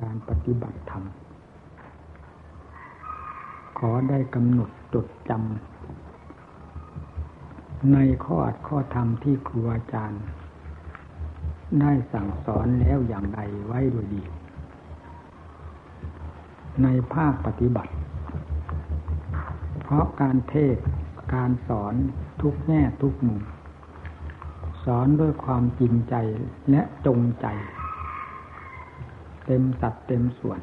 การปฏิบัติธรรม ขอได้กำหนดจดจำในข้ออัดข้อธรรมที่ครูอาจารย์ ได้สั่งสอนแล้วอย่างใดไว้โดยดี ในภาคปฏิบัติ เพราะการเทศการสอนทุกแง่ทุกมุมสอนด้วยความจริงใจและจงใจ เต็มสัดเต็มส่วน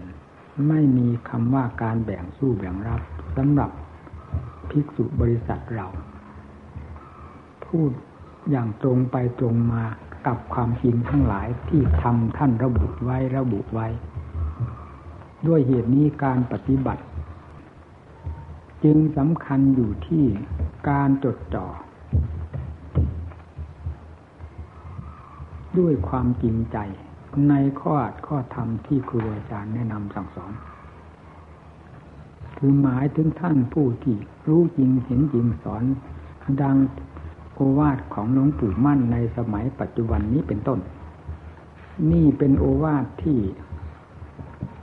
ไม่มีคำว่าการแบ่งสู้แบ่งรับสำหรับภิกษุบริษัทเรา พูดอย่างตรงไปตรงมากับความจริงทั้งหลายที่ทำท่านระบุไว้ระบุไว้ ด้วยเหตุนี้การปฏิบัติ จึงสำคัญอยู่ที่การจดจ่อ ด้วยความจริงใจ ในข้ออัดข้อธรรมที่ครูอาจารย์แนะนำสั่งสอน คือหมายถึงท่านผู้ที่รู้จริงเห็นจริงสอน ดังโอวาทของหลวงปู่มั่นในสมัยปัจจุบันนี้เป็นต้น นี่เป็นโอวาทที่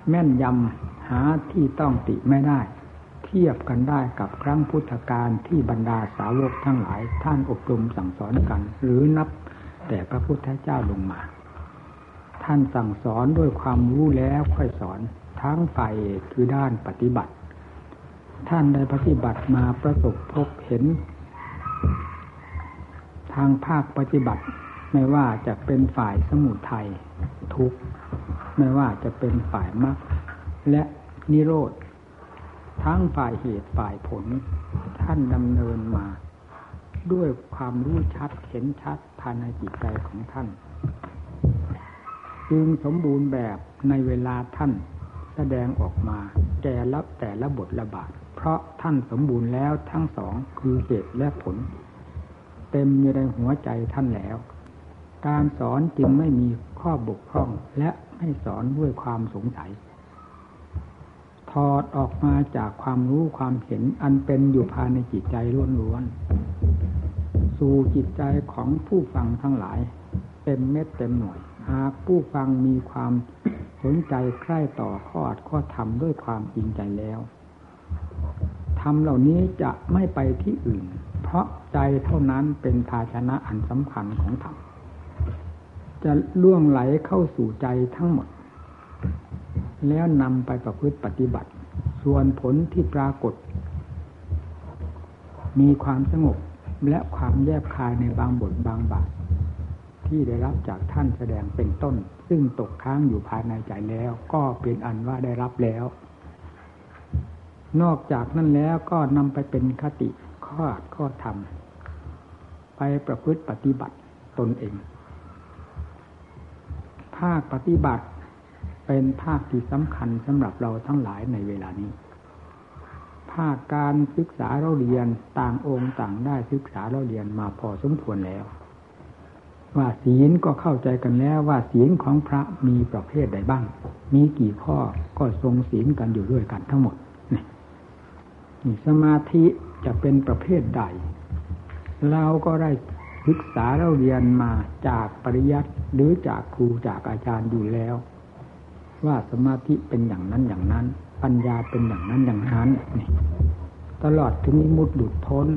แม่นยำหาที่ต้องติไม่ได้ เทียบกันได้กับครั้งพุทธกาลที่บรรดาสาวกทั้งหลาย ท่านอบรมสั่งสอนกัน หรือนับแต่พระพุทธเจ้าลงมา ท่านสั่งสอนด้วยความรู้แล้วค่อยสอนทั้งฝ่ายคือด้านปฏิบัติ ท่านได้ปฏิบัติมาประสบพบเห็น ทางภาคปฏิบัติ ไม่ว่าจะเป็นฝ่ายสมุทัยทุกไม่ว่าจะเป็นฝ่ายมรรคและนิโรธทั้งฝ่ายเหตุฝ่ายผล ท่านดำเนินมา ด้วยความรู้ชัดเห็นชัดภายในจิตใจของท่าน จึงสมบูรณ์แบบในเวลาท่านแสดงออกมาแก่ละแต่ละบทละบาท เพราะท่านสมบูรณ์แล้วทั้งสองคือเหตุและผล เต็มอยู่ในหัวใจท่านแล้ว การสอนจึงไม่มีข้อบกพร่องและไม่สอนด้วยความสงสัย ถอดออกมาจากความรู้ความเห็นอันเป็นอยู่ภายในจิตใจล้วนๆสู่จิตใจของผู้ฟังทั้งหลาย เต็มเม็ดเต็มหน่วย หากผู้ฟังมีความสนใจใคร่ต่อข้ออัดข้อธรรมด้วยความจริงใจแล้วธรรมเหล่านี้จะไม่ไปที่อื่น เพราะใจเท่านั้นเป็นภาชนะอันสำคัญของธรรมจะล่วงไหลเข้าสู่ใจทั้งหมด แล้วนำไปประพฤติปฏิบัติ ส่วนผลที่ปรากฏ มีความสงบและความแยบคายในบางบทบางบาท ที่ได้รับจากท่านแสดงเป็นต้น ซึ่งตกค้างอยู่ภายในใจแล้ว ก็เป็นอันว่าได้รับแล้ว นอกจากนั้นแล้วก็นำไปเป็นคติข้อข้อธรรม ไปประพฤติปฏิบัติตนเอง ภาคปฏิบัติเป็นภาคที่สำคัญสำหรับเราทั้งหลายในเวลานี้ ภาคการศึกษาเราเรียนต่างองค์ต่างได้ศึกษาเราเรียนมาพอสมควรแล้ว ว่าศีลก็เข้าใจกันแล้วว่าศีลของพระมีประเภทใดบ้าง มีกี่ข้อก็ทรงศีลกันอยู่ด้วยกันทั้งหมดนี่สมาธิจะเป็นประเภทใด เราก็ได้ศึกษาเราเรียนมาจากปริยัติหรือจากครูจากอาจารย์อยู่แล้ว ว่าสมาธิเป็นอย่างนั้นอย่างนั้น ปัญญาเป็นอย่างนั้นอย่างนั้นนี่ตลอดถึงมุดหลุดพ้น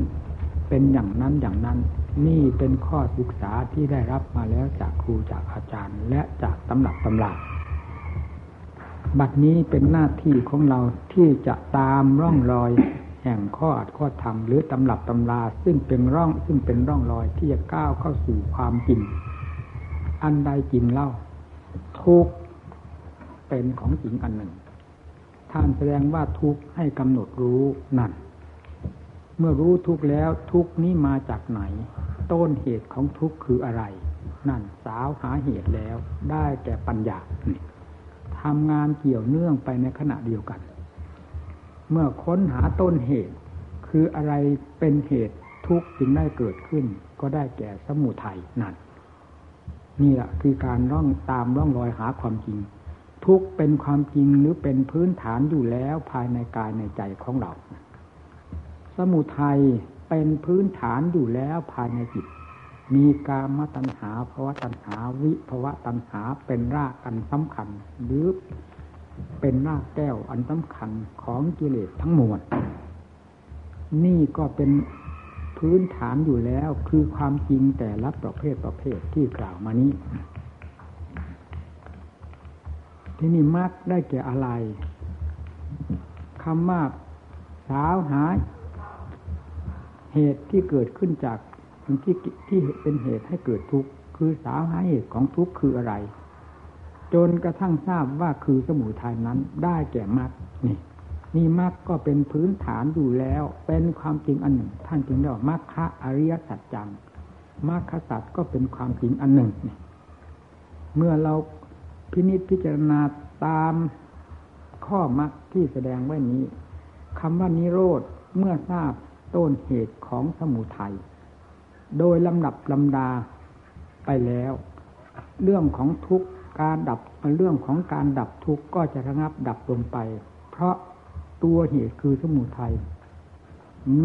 เป็นอย่างนั้นอย่างนั้น นี่เป็นข้อศึกษาที่ได้รับมาแล้วจากครูจากอาจารย์ และจากตำหนักตำราบัดนี้เป็นหน้าที่ของเราที่จะตามร่องรอยแห่งข้ออัดข้อธรรมหรือตำรับตำราซึ่งเป็นร่องซึ่งเป็นร่องรอยที่จะก้าวเข้าสู่ความจริง อันใดจริงเล่า ทุกเป็นของจริงอันหนึ่ง ท่านแสดงว่าทุกให้กำหนดรู้นั่น เมื่อรู้ทุกแล้วทุกนี้มาจากไหน ต้นเหตุของทุกคืออะไร นั่นสาวหาเหตุแล้วได้แก่ปัญญาทำงานเกี่ยวเนื่องไปในขณะเดียวกัน เมื่อค้นหาต้นเหตุ คืออะไรเป็นเหตุทุกจึงได้เกิดขึ้น ก็ได้แก่สมุทัยนั่นนี่แหละคือการร่องตามร่องรอยหาความจริง ทุกเป็นความจริงหรือเป็นพื้นฐานอยู่แล้วภายในกายในใจของเรา สมุทัยเป็นพื้นฐานอยู่แล้วภายในจิต มีกามตัณหาภาวะตัณหาวิภาวะตัณหาเป็นรากกันสำคัญ หรือเป็นรากแก้วอันสำคัญของกิเลสทั้งมวลนี่ก็เป็นพื้นฐานอยู่แล้วคือความจริงแต่ละประเภทประเภทที่กล่าวมานี้ ที่นี่มักได้แก่อะไรคำว่าสาวหา เหตุที่เกิดขึ้นจากที่ที่เป็นเหตุให้เกิดทุกข์คือสาเหตุของทุกข์คืออะไร จนกระทั่งทราบว่าคือสมุทัยนั้นได้แก่มรรคนี่นี่มรรคก็เป็นพื้นฐานอยู่แล้ว เป็นความจริงอันหนึ่ง ท่านจึงเรียกว่ามรรคะอริยสัจจังมรรคสัจก็เป็นความจริงอันหนึ่ง เมื่อเราพินิจพิจารณาตามข้อมรรคที่แสดงไว้นี้คำว่านิโรธเมื่อทราบ ต้นเหตุของสมุทัยโดยลำดับลำดาไปแล้ว เรื่องของทุกการดับเรื่องของการดับทุกข์ก็จะระงับดับลงไป เพราะตัวเหตุคือสมุทัย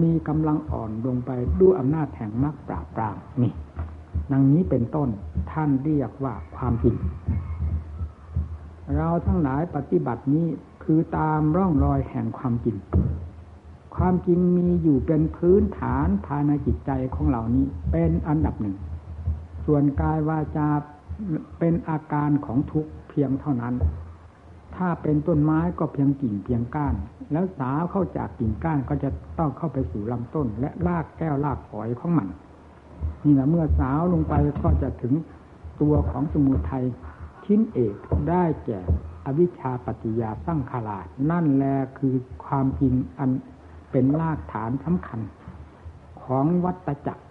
มีกำลังอ่อนลงไปด้วยอำนาจแห่งมรรคปราบปรามนี่ดังนี้เป็นต้นท่านเรียกว่าความจริงเราทั้งหลายปฏิบัตินี้คือตามร่องรอยแห่งความจริง ความจริงมีอยู่เป็นพื้นฐานภายในจิตใจของเหล่านี้ เป็นอันดับหนึ่ง ส่วนกายวาจาเป็นอาการของทุกเพียงเท่านั้น ถ้าเป็นต้นไม้ก็เพียงกิ่งเพียงก้าน แล้วสาวเข้าจากกิ่งก้านก็จะต้องเข้าไปสู่ลำต้น และรากแก้วรากฝอยของมัน นี่แหละเมื่อสาวลงไปก็จะถึงตัวของสมุทัยชิ้นเอกได้แก่อวิชชาปฏิยาสร้างขาลาดนั่นแหละคือความจริงอัน เป็นรากฐานสำคัญ ของวัตจักร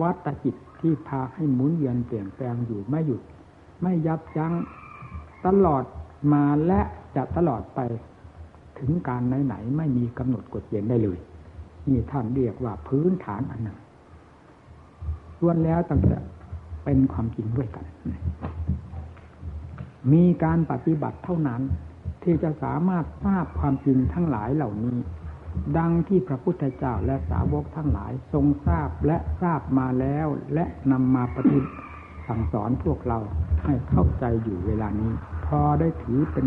วัตจิตที่พาให้หมุนเวียนเปลี่ยนแปลงอยู่ไม่หยุด ไม่ยับยั้งตลอดมาและจะตลอดไปถึงการไหนๆไม่มีกำหนดกฎเกณฑ์ได้เลยนี่ท่านเรียกว่าพื้นฐานอันหนึ่งล้วนแล้วตั้งแต่เป็นความจริงด้วยกัน มีการปฏิบัติเท่านั้น ที่จะสามารถทราบความจริงทั้งหลายเหล่านี้ ดังที่พระพุทธเจ้าและสาวกทั้งหลายทรงทราบและทราบมาแล้วและนำมาปฏิบัติสั่งสอนพวกเราให้เข้าใจอยู่เวลานี้ พอได้ถือเป็น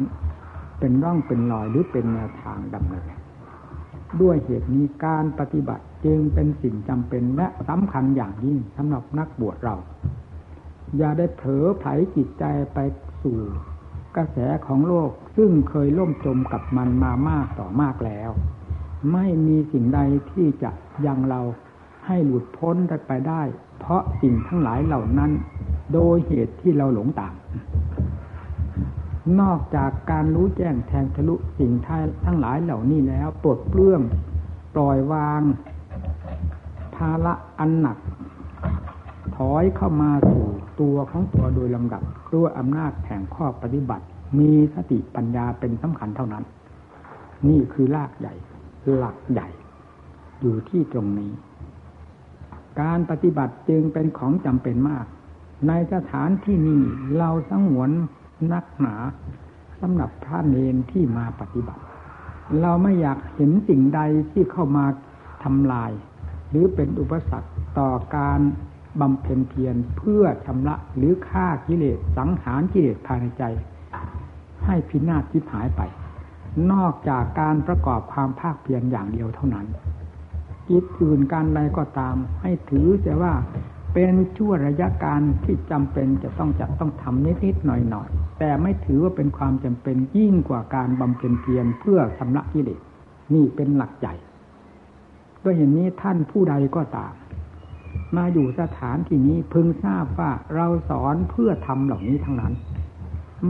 เป็นร่องเป็นรอยหรือเป็นแนวทางดำเนินด้วยเหตุนี้การปฏิบัติจึงเป็นสิ่งจำเป็นและสำคัญอย่างยิ่งสำหรับนักบวชเรา อย่าได้เผลอไผจิตใจไปสู่กระแสของโลกซึ่งเคยล่มจมกับมันมามากต่อมากแล้ว ไม่มีสิ่งใดที่จะยังเราให้หลุดพ้นไปได้ เพราะสิ่งทั้งหลายเหล่านั้น โดยเหตุที่เราหลงตามนอกจากการรู้แจ้งแทงทะลุสิ่งท,ทั้งหลายเหล่านี้แล้วปลดเปลื้องปล่อยวาง ภาระอันหนัก ถอยเข้ามาสู่ตัวของตัวโดยลำดับด้วยอำนาจแห่งข้อปฏิบัติ มีสติปัญญาเป็นสำคัญเท่านั้น นี่คือรากใหญ่ หลักใหญ่ อยู่ที่ตรงนี้ การปฏิบัติจึงเป็นของจำเป็นมาก ในสถานที่นี้เราสังหวนนักหนาสำหรับพระเนนที่มาปฏิบัติ เราไม่อยากเห็นสิ่งใดที่เข้ามาทำลาย หรือเป็นอุปสรรคต่อการบำเพ็ญเพียรเพื่อชำระหรือฆ่ากิเลสสังหารกิเลสภายในใจ ให้พินาศทิพหายไป นอกจากการประกอบความภาคเพียรอย่างเดียวเท่านั้นจิตอื่นการใดก็ตาม ให้ถือแต่ว่าเป็นชั่วระยะการที่จำเป็นจะต้องจะต้องทำนิดๆหน่อยๆแต่ไม่ถือว่าเป็นความจำเป็นยิ่งกว่าการบำเพ็ญเพียรเพื่อชำระกิเลสนี่เป็นหลักใหญ่ด้วยเหตุนนี้ท่านผู้ใดก็ตาม มาอยู่สถานที่นี้พึงทราบว่าเราสอนเพื่อทำเหล่านี้ทั้งนั้น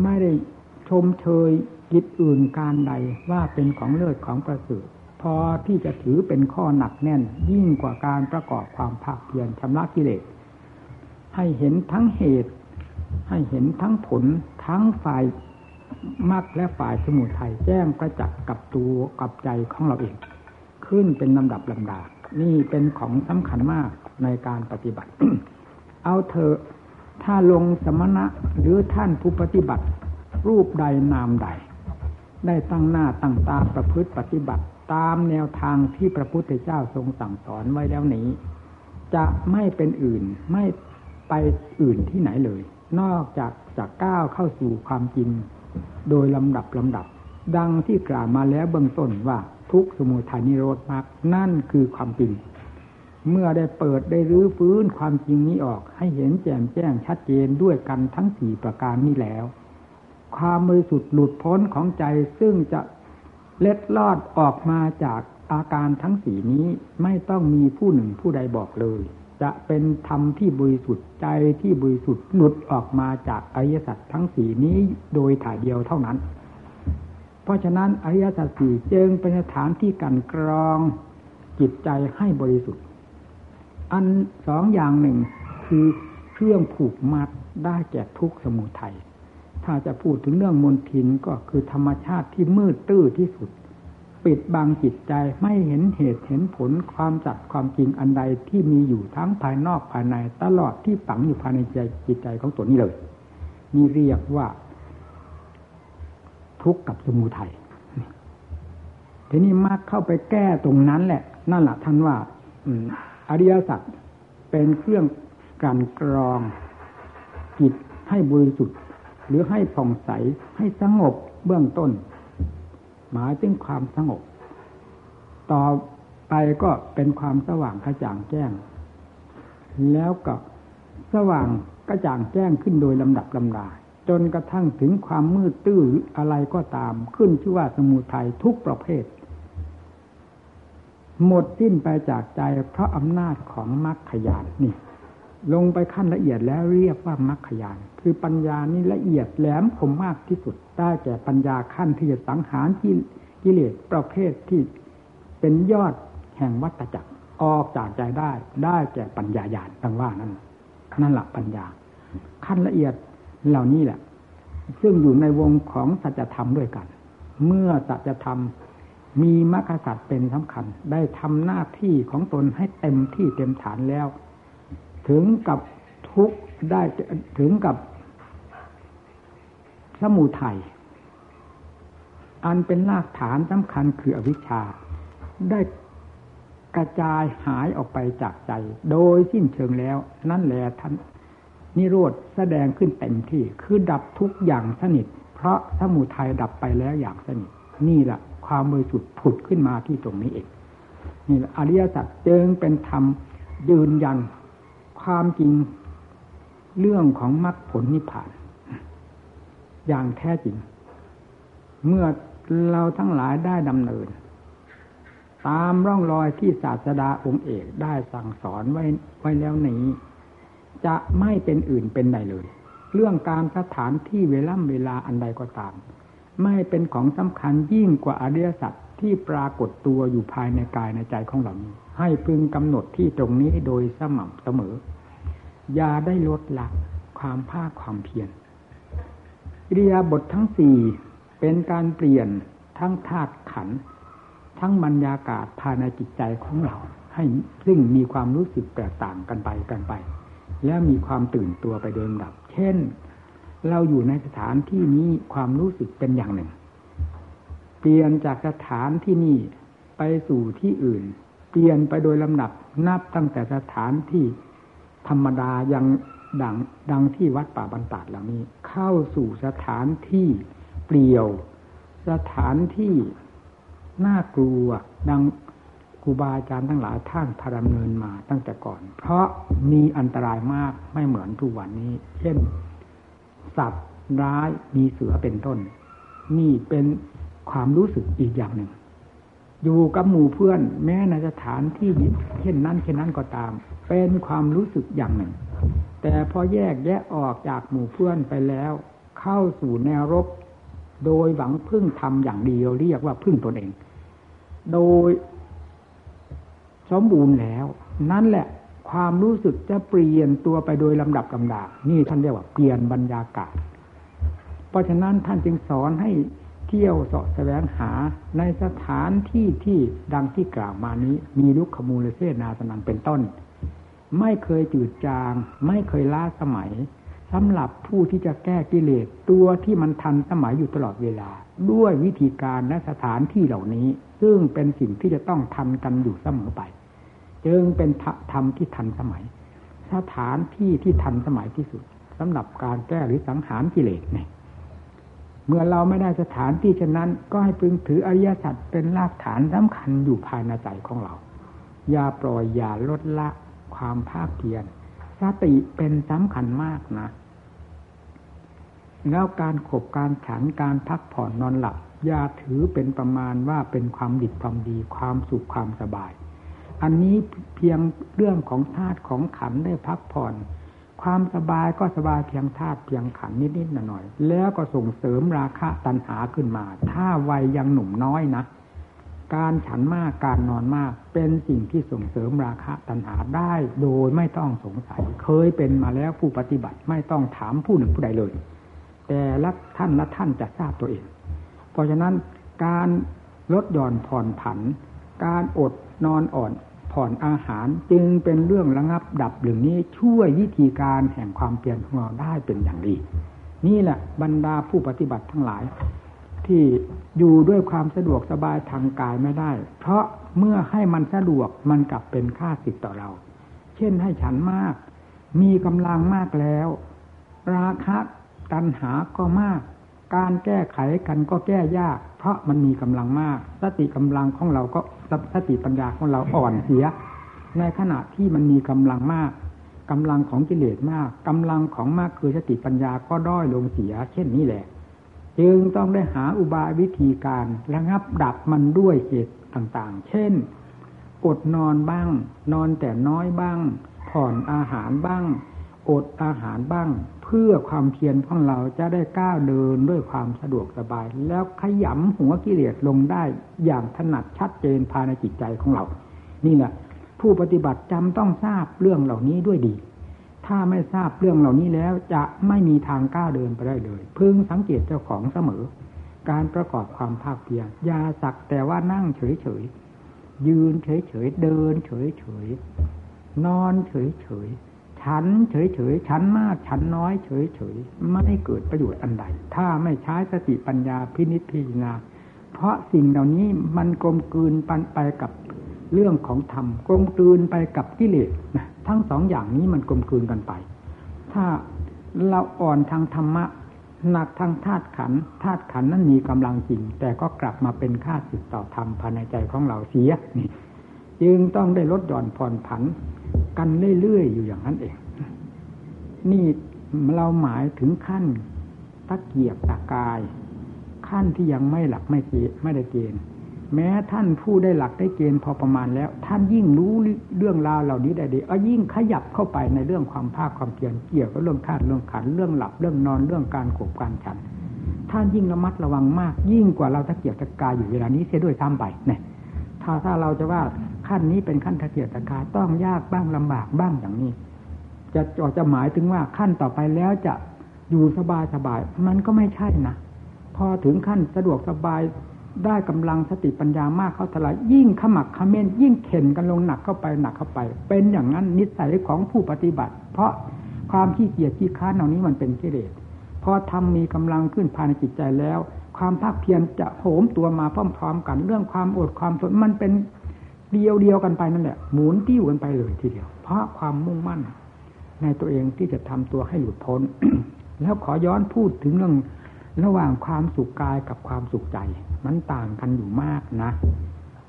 ไม่ได้ชมเชย กิจอื่นการใดว่าเป็นของเลิศของประเสริฐพอที่จะถือเป็นข้อหนักแน่น ยิ่งกว่าการประกอบความภาคเพียรชำระกิเลส ให้เห็นทั้งเหตุ ให้เห็นทั้งผลทั้งฝ่ายมรรคและฝ่ายสมุทัยแจ้งประจักษ์กับตัวกับใจของเราเอง ขึ้นเป็นลำดับลำดา นี่เป็นของสำคัญมากในการปฏิบัติ เอาเถอะถ้าลงสมณะหรือท่านผู้ปฏิบัติ รูปใดนามใด ได้ตั้งหน้าตั้งตาประพฤติปฏิบัติตามแนวทางที่พระพุทธเจ้าทรงสั่งสอนไว้แล้วนี้ จะไม่เป็นอื่นไม่ไปอื่นที่ไหนเลย นอกจากจะกก้าวเข้าสู่ความจริง โดยลำดับลำดับ ดังที่กล่าวมาแล้วเบื้องต้นว่าทุกสมุทัยนิโรธมากนั่นคือความจริง เมื่อได้เปิดได้รื้อฟื้นความจริงนี้ออก ให้เห็นแจ่มแจ้งชัดเจนด้วยกันทั้งสี่ประการนี้แล้ว ความบริสุทธิ์หลุดพ้นของใจซึ่งจะเล็ดลอดออกมาจากอาการทั้งสี่นี้ไม่ต้องมีผู้หนึ่งผู้ใดบอกเลย จะเป็นธรรมที่บริสุทธิ์ใจที่บริสุทธิ์หลุดออกมาจากอริยสัจทั้งสี่นี้โดยถ่ายเดียวเท่านั้น เพราะฉะนั้นอริยสัจสี่จึงเป็นสถานที่กันกรองจิตใจให้บริสุทธิ์ อันสองอย่างหนึ่งคือเครื่องผูกมัดได้แก่ทุกสมุทัย ถ้าจะพูดถึงเรื่องมนทินก็คือธรรมชาติที่มืดตื้อที่สุด ปิดบังจิตใจไม่เห็นเหตุเห็นผลความจัดความจริงอันใดที่มีอยู่ทั้งภายนอกภายในตลอดที่ฝังอยู่ภายในใจจิตใจของตัวนี้เลยนี่เรียกว่า ทุกข์กับสมุทัยทีนี้มากเข้าไปแก้ตรงนั้นแหละ นั่นแหละท่านว่าอริยสัจเป็นเครื่องการกรองจิตให้บริสุทธิ์ หรือให้ผ่องใสให้สงบเบื้องต้น หมายถึงความสงบ ต่อไปก็เป็นความสว่างกระจ่างแจ้ง แล้วก็สว่างกระจ่างแจ้งขึ้นโดยลำดับลำดาจนกระทั่งถึงความมืดตื้ออะไรก็ตาม ขึ้นชื่อว่าสมุทัยทุกประเภท หมดสิ้นไปจากใจเพราะอำนาจของมรรคขยานนี่ ลงไปขั้นละเอียดแล้วเรียกว่ามรรคขยานคือปัญญานี่ละเอียดแหลมคมมากที่สุดได้แก่ปัญญาขั้นที่จะสังหารกิเลสประเภทที่เป็นยอดแห่งวัตจักรออกจากใจได้ ได้แก่ปัญญาญาณดังว่านั้นนั่นหลักปัญญา ขั้นละเอียดเหล่านี้แหละ ซึ่งอยู่ในวงของสัจธรรมด้วยกัน เมื่อสัจธรรมมีมรรคสัตว์เป็นสำคัญ ได้ทำหน้าที่ของตนให้เต็มที่เต็มฐานแล้ว ถึงกับทุกได้ถึงกับสมุทัยอันเป็นรากฐานสำคัญคืออวิชชา ได้กระจายหายออกไปจากใจ โดยสิ้นเชิงแล้ว นั่นแหละท่านนิโรธแสดงขึ้นเต็มที่คือดับทุกอย่างสนิท เพราะสมุทัยดับไปแล้วอย่างสนิท นี่แหละความบริสุทธิ์ผุดขึ้นมาที่ตรงนี้เองนี่แหละอริยสัจจึงเป็นธรรมยืนยัน ความจริงเรื่องของมรรคผลนิพพาน อย่างแท้จริง เมื่อเราทั้งหลายได้ดำเนิน ตามร่องรอยที่ศาสดาองค์เอกได้สั่งสอนไว้ไว้แล้วนี้ จะไม่เป็นอื่นเป็นใดเลย เรื่องการสถานที่เวล่ำเวลาอันใดก็ตาม ไม่เป็นของสำคัญยิ่งกว่าอริยสัจที่ปรากฏตัวอยู่ภายในกายในใจของเรานี้ ให้พึงกำหนดที่ตรงนี้โดยสม่ำเสมอ อย่าได้ลดละความภาคความเพียรอิริยาบททั้งสี่เป็นการเปลี่ยนทั้งธาตุขัน ทั้งบรรยากาศภายในจิตใจของเรา ให้ซึ่งมีความรู้สึกแตกต่างกันไปกันไป แล้วมีความตื่นตัวไปเดิมดับ เช่น เราอยู่ในสถานที่นี้ความรู้สึกเป็นอย่างหนึ่ง เปลี่ยนจากสถานที่นี้ไปสู่ที่อื่น ปลี่ยนไปโดยลำดับนับตั้งแต่สถานที่ธรรมดายังดังดังที่วัดป่าบันตาดเหล่านี้ เข้าสู่สถานที่เปลี่ยว สถานที่น่ากลัวดังครูบาอาจารย์ทั้งหลายท่านพาดำเนินมาตั้งแต่ก่อน เพราะมีอันตรายมากไม่เหมือนทุกวันนี้ เช่น สัตว์ร้ายมีเสือเป็นต้น นี่เป็นความรู้สึกอีกอย่างหนึ่ง อยู่กับหมู่เพื่อน แม้ในสถานที่เช่นนั้นเช่นนั้นก็ตาม เป็นความรู้สึกอย่างหนึ่ง แต่พอแยกแยะออกจากหมู่เพื่อนไปแล้ว เข้าสู่แนวรบ โดยหวังพึ่งทำอย่างเดียวเรียกว่าพึ่งตนเอง โดยสมบูรณ์แล้ว นั่นแหละความรู้สึกจะเปลี่ยนตัวไปโดยลำดับลำดานี่ท่านเรียกว่าเปลี่ยนบรรยากาศ เพราะฉะนั้นท่านจึงสอนให้ เที่ยวเสาะแสวงหาในสถานที่ที่ดังที่กล่าวมานี้ มีลุกขมูลเสนาสนังเป็นต้น ไม่เคยจืดจาง ไม่เคยล้าสมัยสำหรับผู้ที่จะแก้กิเลสตัวที่มันทันสมัยอยู่ตลอดเวลา ด้วยวิธีการและสถานที่เหล่านี้ ซึ่งเป็นสิ่งที่จะต้องทันกันอยู่เสมอไป จึงเป็นธรรมที่ทันสมัย สถานที่ที่ทันสมัยที่สุดสำหรับการแก้หรือสังหารกิเลสเนี่ย เมื่อเราไม่ได้สถานที่เช่นนั้น ก็ให้พึงถืออริยสัจเป็นรากฐานสำคัญอยู่ภายในใจของเรา อย่าปล่อยอย่าลดละความภาคเพียรสติเป็นสำคัญมากนะแล้วการขบการฉันการพักผ่อนนอนหลับอย่าถือเป็นประมาณว่าเป็นความดิบความดีความสุขความสบาย อันนี้เพียงเรื่องของธาตุของขันได้พักผ่อน ความสบายก็สบายเพียงธาตุเพียงขันนิดๆหน่อยๆแล้วก็ส่งเสริมราคะตัณหาขึ้นมา ถ้าวัยยังหนุ่มน้อยนะ การฉันมากการนอนมากเป็นสิ่งที่ส่งเสริมราคะตัณหาได้โดยไม่ต้องสงสัย เคยเป็นมาแล้วผู้ปฏิบัติไม่ต้องถามผู้หนึ่งผู้ใดเลย แต่ละท่านละท่านจะทราบตัวเอง เพราะฉะนั้นการลดหย่อนผ่อนผัน การอดนอนอ่อน ผ่อนอาหารจึงเป็นเรื่องระงับดับหรือนี้ช่วยวิธีการแห่งความเปลี่ยนของเราได้เป็นอย่างดี นี่แหละบรรดาผู้ปฏิบัติทั้งหลาย ที่อยู่ด้วยความสะดวกสบายทางกายไม่ได้ เพราะเมื่อให้มันสะดวกมันกลับเป็นค่าสิทธิ์ต่อเรา เช่นให้ฉันมาก มีกำลังมากแล้ว ราคะตัณหาก็มาก การแก้ไขกันก็แก้ยาก เพราะมันมีกำลังมากสติกำลังของเราก็ สติปัญญาของเราอ่อนเสีย ในขณะที่มันมีกำลังมากกำลังของกิเลสมากกำลังของมากคือสติปัญญาก็ด้อยลงเสีย เช่นนี้แหละ จึงต้องได้หาอุบายวิธีการระงับดับมันด้วยเหตุต่างๆ เช่น อดนอนบ้าง นอนแต่น้อยบ้าง ผ่อนอาหารบ้าง อดอาหารบ้าง เพื่อความเพียรของเราจะได้ก้าวเดินด้วยความสะดวกสบาย แล้วขยำหัวกิเลสลงได้อย่างถนัดชัดเจนภายในจิตใจของเรา นี่แหละผู้ปฏิบัติจำต้องทราบเรื่องเหล่านี้ด้วยดี ถ้าไม่ทราบเรื่องเหล่านี้แล้วจะไม่มีทางก้าวเดินไปได้เลย พึงสังเกตเจ้าของเสมอ การประกอบความภาคเพียรยาสักแต่ว่านั่งเฉยๆยืนเฉยๆเดินเฉยๆนอนเฉยๆ ฉันเฉยๆฉันมากฉันน้อยเฉยๆไม่เกิดประโยชน์อันใด ถ้าไม่ใช้สติปัญญาพินิจพิจารณา เพราะสิ่งเหล่านี้มันกลมกลืนปันไปกับเรื่องของธรรมกลมกลืนไปกับกิเลสนะทั้งสองอย่างนี้มันกลมกลืนกันไป ถ้าเราอ่อนทางธรรมะหนักทางธาตุขันธาตุขันนั้นมีกำลังจริง แต่ก็กลับมาเป็นค่าสิทต่อธรรมภายในใจของเราเสียนี่ จึงต้องได้ลดหย่อนผ่อนผันกันเรื่อยๆอยู่อย่างนั้นเอง นี่เราหมายถึงขั้นตะเกียบตะกาย ขั้นที่ยังไม่หลักไม่เกไม่ได้เกณฑ์แม้ท่านผู้ได้หลักได้เกณฑ์พอประมาณแล้ว ท่านยิ่งรู้เรื่องราวเหล่านี้ได้ดีเอายิ่งขยับเข้าไปในเรื่องความภาคความเพียรเกี่ยวกับเรื่องธาตุเรื่องขันเรื่องหลับเรื่องนอนเรื่องการขบการฉัน ท่านยิ่งระมัดระวังมาก ยิ่งกว่าเราตะเกียบตะกายอยู่เวลานี้เสียด้วยซ้ำไปเนี่ยถ้าถ้าเราจะว่า ขั้นนี้เป็นขั้นตะเกียบตะกายต้องยากบ้างลำบากบ้างอย่างนี้ จะจะหมายถึงว่าขั้นต่อไปแล้วจะอยู่สบายสบายมันก็ไม่ใช่นะพอถึงขั้นสะดวกสบายได้กำลังสติปัญญามากเข้าทลายยิ่งขมักขม้น ยิ่งเข็นกันลงหนักเข้าไปหนักเข้าไป เป็นอย่างนั้นนิสัยของผู้ปฏิบัติ เพราะความขี้เกียจขี้ค้านเหล่านี้มันเป็นกิเลสพอทำมีกำลังขึ้นภายในจิตใจแล้ว ความภาคเพียรจะโหมตัวมาพร้อมๆกัน เรื่องความอดความทนมันเป็น เดียวเดียวกันไปนั่นแหละหมุนติ้วกันไปเลยทีเดียว เพราะความมุ่งมั่น ในตัวเองที่จะทำตัวให้หลุดพ้น แล้วขอย้อนพูดถึงเรื่องระหว่างความสุขกายกับความสุขใจ มันต่างกันอยู่มากนะ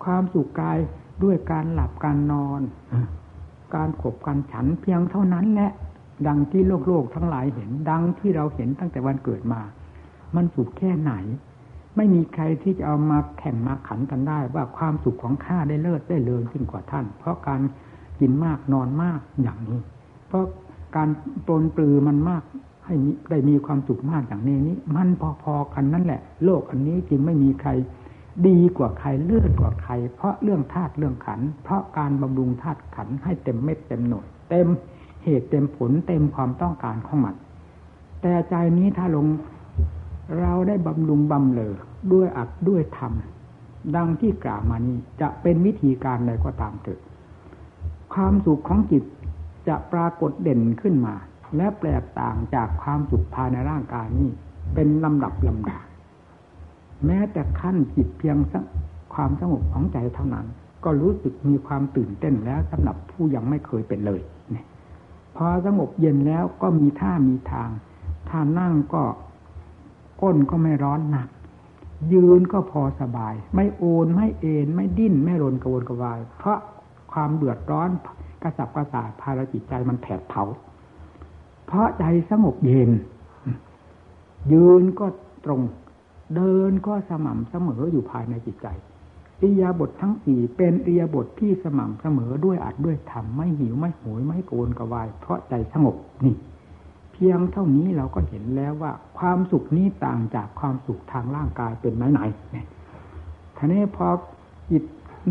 ความสุขกายด้วยการหลับการนอน การขบการฉันเพียงเท่านั้นแหละดังที่โลกโลกทั้งหลายเห็นดังที่เราเห็นตั้งแต่วันเกิดมา มันสุขแค่ไหน ไม่มีใครที่จะเอามาแข่งมาขันกันได้ ว่าความสุขของข้าได้เลิศได้เลิศยิ่งกว่าท่าน เพราะการกินมากนอนมากอย่างนี้ เพราะการปนปลือมันมากให้ได้มีความสุขมากอย่างนี้นี้ มันพอๆกันนั่นแหละ โลกอันนี้จึงไม่มีใครดีกว่าใครเลือดกว่าใคร เพราะเรื่องธาตุเรื่องขัน เพราะการบำรุงธาตุขันให้เต็มเม็ดเต็มหน่วยเต็มเหตุเต็มผลเต็มความต้องการของมันแต่ใจนี้ถ้าลงเราได้บำรุงบำเลอ ด้วยอัดด้วยธรรมดังที่กล่าวมานี้จะเป็นวิธีการใดก็ตามเถิดความสุขของจิตจะปรากฏเด่นขึ้นมา และแปลกต่างจากความสุขภายในร่างกายนี้เป็นลำดับลำดาแม้แต่ขั้นจิตเพียงความสงบของใจเท่านั้น ก็รู้สึกมีความตื่นเต้นแล้วสำหรับผู้ยังไม่เคยเป็นเลยเนี่ยพอสงบเย็นแล้วก็มีท่ามีทาง ถ้านั่งก็ก้นก็ไม่ร้อนหนัก ยืนก็พอสบาย ไม่โอนไม่เอ็นไม่ดิ้นไม่รนกระวนกระวาย เพราะความเดือดร้อนกระสับกระส่ายภารจิตใจมันแผดเผา เพราะใจสงบเย็น ยืนก็ตรง เดินก็สม่ำเสมออยู่ภายในจิตใจอิยาบททั้งสี่เป็นอิยาบทที่สม่ำเสมอด้วยอัดด้วยธรรมไม่หิวไม่โหยไม่โกนกระวาย เพราะใจสงบนี่ พียงเท่านี้เราก็เห็นแล้วว่า ความสุขนี้ต่างจากความสุขทางร่างกายเป็นไหนไหนเนี่ยทีนี้พอจิต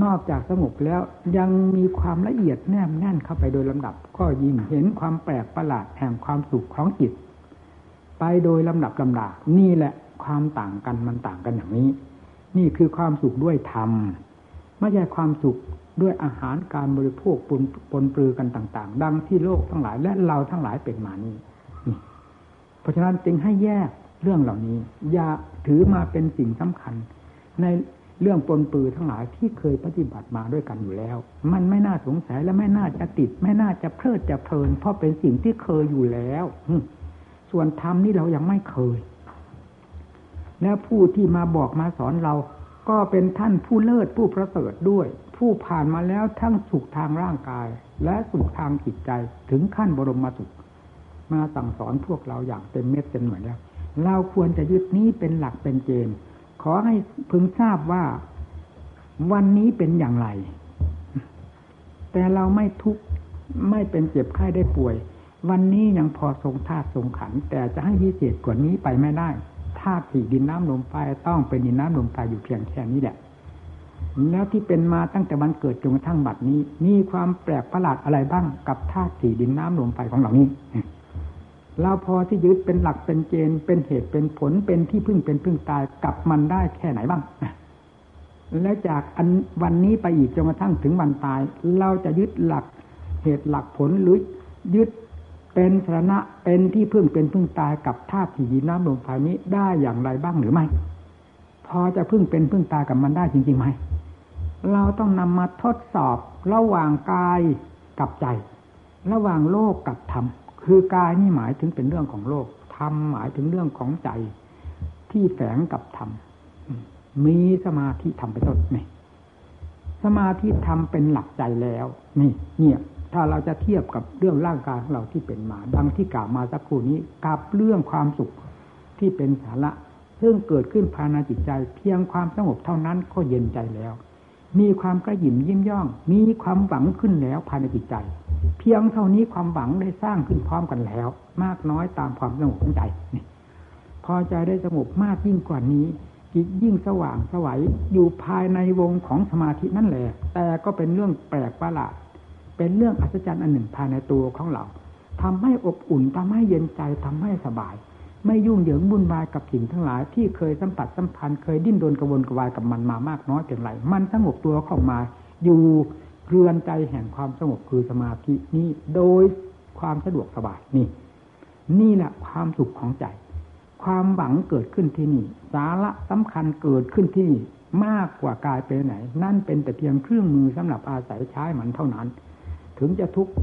นอกจากสงบแล้วยังมีความละเอียดแนบแน่นเข้าไปโดยลำดับ ก็ยิ่งเห็นความแปลกประหลาดแห่งความสุขของจิต ไปโดยลำดับลำดานี่แหละความต่างกันมันต่างกันอย่างนี้ นี่คือความสุขด้วยธรรมไม่ใช่ความสุขด้วยอาหารการบริโภคปนปนปลือกันต่าง ๆ ดังที่โลกทั้งหลายและเราทั้งหลายเป็นมานี้นี่เพ ราะฉะนั้นจึงให้แยกเรื่องเหล่านี้ อย่าถือมาเป็นสิ่งสำคัญ ในเรื่องปนปือทั้งหลายที่เคยปฏิบัติมาด้วยกันอยู่แล้ว มันไม่น่าสงสัยและไม่น่าจะติด ไม่น่าจะเพลิดจะเพลิน เพราะเป็นสิ่งที่เคยอยู่แล้วส่วนธรรมนี่เรายังไม่เคย และผู้ที่มาบอกมาสอนเรา ก็เป็นท่านผู้เลิศผู้ประเสริฐด้วย ผู้ผ่านมาแล้วทั้งสุขทางร่างกาย และสุขทางจิตใจถึงขั้นบรมมาสุข มาสั่งสอนพวกเราอย่างเต็มเม็ดเต็มหน่วยแล้ว เราควรจะยึดนี้เป็นหลักเป็นเกณฑ์ ขอให้พึงทราบว่าวันนี้เป็นอย่างไร แต่เราไม่ทุกข์ไม่เป็นเจ็บไข้ได้ป่วย วันนี้ยังพอทรงธาตุทรงขัน แต่จะให้พิเศษกว่านี้ไปไม่ได้ธาตุสี่ดินน้ำลมไฟต้องเป็นดินน้ำลมไฟอยู่เพียงแค่นี้แหละแล้วที่เป็นมาตั้งแต่วันเกิดจนกระทั่งบัดนี้ มีความแปลกประหลาดอะไรบ้างกับธาตุสี่ดินน้ำลมไฟของเหล่านี้ เราพอที่ยึดเป็นหลักเป็นเกณฑ์เป็นเหตุเป็นผลเป็นที่พึ่งเป็นพึ่งตายกับมันได้แค่ไหนบ้างแล้วจากอันวันนี้ไปอีกจนกระทั่งถึงวันตาย เราจะยึดหลักเหตุหลักผลหรือยึดเป็นสาระเป็นที่พึ่งเป็นพึ่งตายกับธาตุที่ดินน้ำลมไฟนี้ได้อย่างไรบ้างหรือไม่ พอจะพึ่งเป็นพึ่งตายกับมันได้จริงๆไหมเราต้องนำมาทดสอบระหว่างกายกับใจ ระหว่างโลกกับธรรม คือกายนี่หมายถึงเป็นเรื่องของโลกธรรมหมายถึงเรื่องของใจที่แฝงกับธรรมมีสมาธิธรรมไปต้นนี่สมาธิธรรมเป็นหลักใจแล้ว นี่ เนี่ย ถ้าเราจะเทียบกับเรื่องร่างกายของเราที่เป็นมา ดังที่กล่าวมาสักครู่นี้กับเรื่องความสุขที่เป็นสาระซึ่งเกิดขึ้นภายในจิตใจ เพียงความสงบเท่านั้นก็เย็นใจแล้ว มีความกระยิมยิ้มย่อง มีความหวังขึ้นแล้วภายในจิตใจ เพียงเท่านี้ความหวังได้สร้างขึ้นพร้อมกันแล้ว มากน้อยตามความสงบของใจนี่พอใจได้สงบมากยิ่งกว่านี้จิตยิ่งสว่างสวัยอยู่ภายในวงของสมาธินั่นแหละ แต่ก็เป็นเรื่องแปลกประหลาด เป็นเรื่องอัศจรรย์อันหนึ่งภายในตัวของเราทำให้อบอุ่นทำให้เย็นใจทำให้สบาย ไม่ยุ่งเหยิงบุญวายกับสิ่งทั้งหลาย ที่เคยสัมผัสสัมพันธ์เคยดิ้นรนกระวนกระวายกับมันมามากน้อยเพียงไรมันสงบตัวเข้ามาอยู่ เรือนใจแห่งความสงบคือสมาธินี้โดยความสะดวกสบายนี่ นี่แหละความสุขของใจ ความหวังเกิดขึ้นที่นี่ สาระสำคัญเกิดขึ้นที่นี่มากกว่ากายไปไหน นั่นเป็นแต่เพียงเครื่องมือสำหรับอาศัยใช้มันเท่านั้น ถึงจะทุกข์